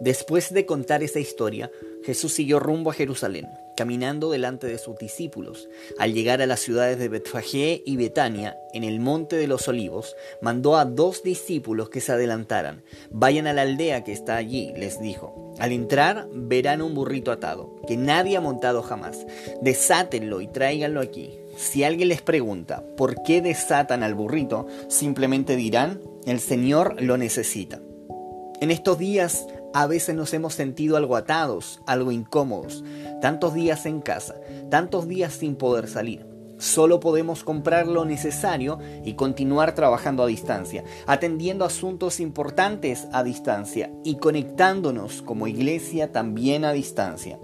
Después de contar esa historia, Jesús siguió rumbo a Jerusalén, caminando delante de sus discípulos. Al llegar a las ciudades de Betfagé y Betania, en el monte de los olivos, mandó a dos discípulos que se adelantaran. Vayan a la aldea que está allí, les dijo. Al entrar, verán un burrito atado, que nadie ha montado jamás. Desátenlo y tráiganlo aquí. Si alguien les pregunta por qué desatan al burrito, simplemente dirán, el Señor lo necesita. En estos días a veces nos hemos sentido algo atados, algo incómodos, tantos días en casa, tantos días sin poder salir. Solo podemos comprar lo necesario y continuar trabajando a distancia, atendiendo asuntos importantes a distancia y conectándonos como iglesia también a distancia.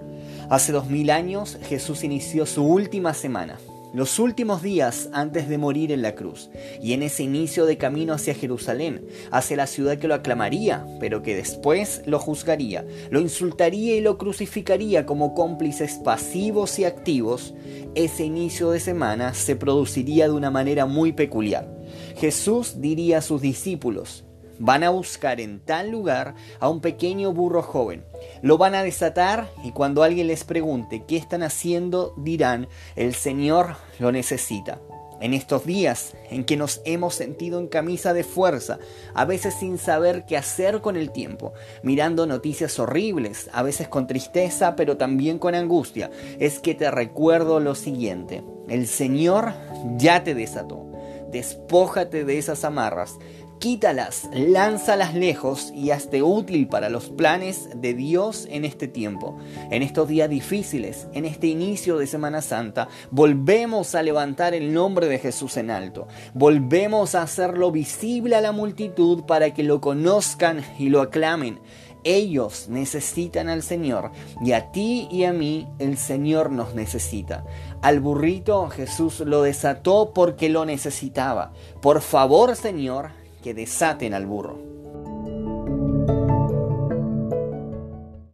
Hace dos mil años Jesús inició su última semana, los últimos días antes de morir en la cruz, y en ese inicio de camino hacia Jerusalén, hacia la ciudad que lo aclamaría, pero que después lo juzgaría, lo insultaría y lo crucificaría como cómplices pasivos y activos, ese inicio de semana se produciría de una manera muy peculiar. Jesús diría a sus discípulos, Van a buscar en tal lugar a un pequeño burro joven. Lo van a desatar y cuando alguien les pregunte qué están haciendo dirán, el Señor lo necesita. En estos días en que nos hemos sentido en camisa de fuerza, a veces sin saber qué hacer con el tiempo, mirando noticias horribles, a veces con tristeza, pero también con angustia, es que te recuerdo lo siguiente, el Señor ya te desató. Despójate de esas amarras, quítalas, lánzalas lejos y hazte útil para los planes de Dios en este tiempo. En estos días difíciles, en este inicio de Semana Santa, volvemos a levantar el nombre de Jesús en alto. Volvemos a hacerlo visible a la multitud para que lo conozcan y lo aclamen. Ellos necesitan al Señor y a ti y a mí el Señor nos necesita. Al burrito Jesús lo desató porque lo necesitaba. Por favor, Señor, que desaten al burro.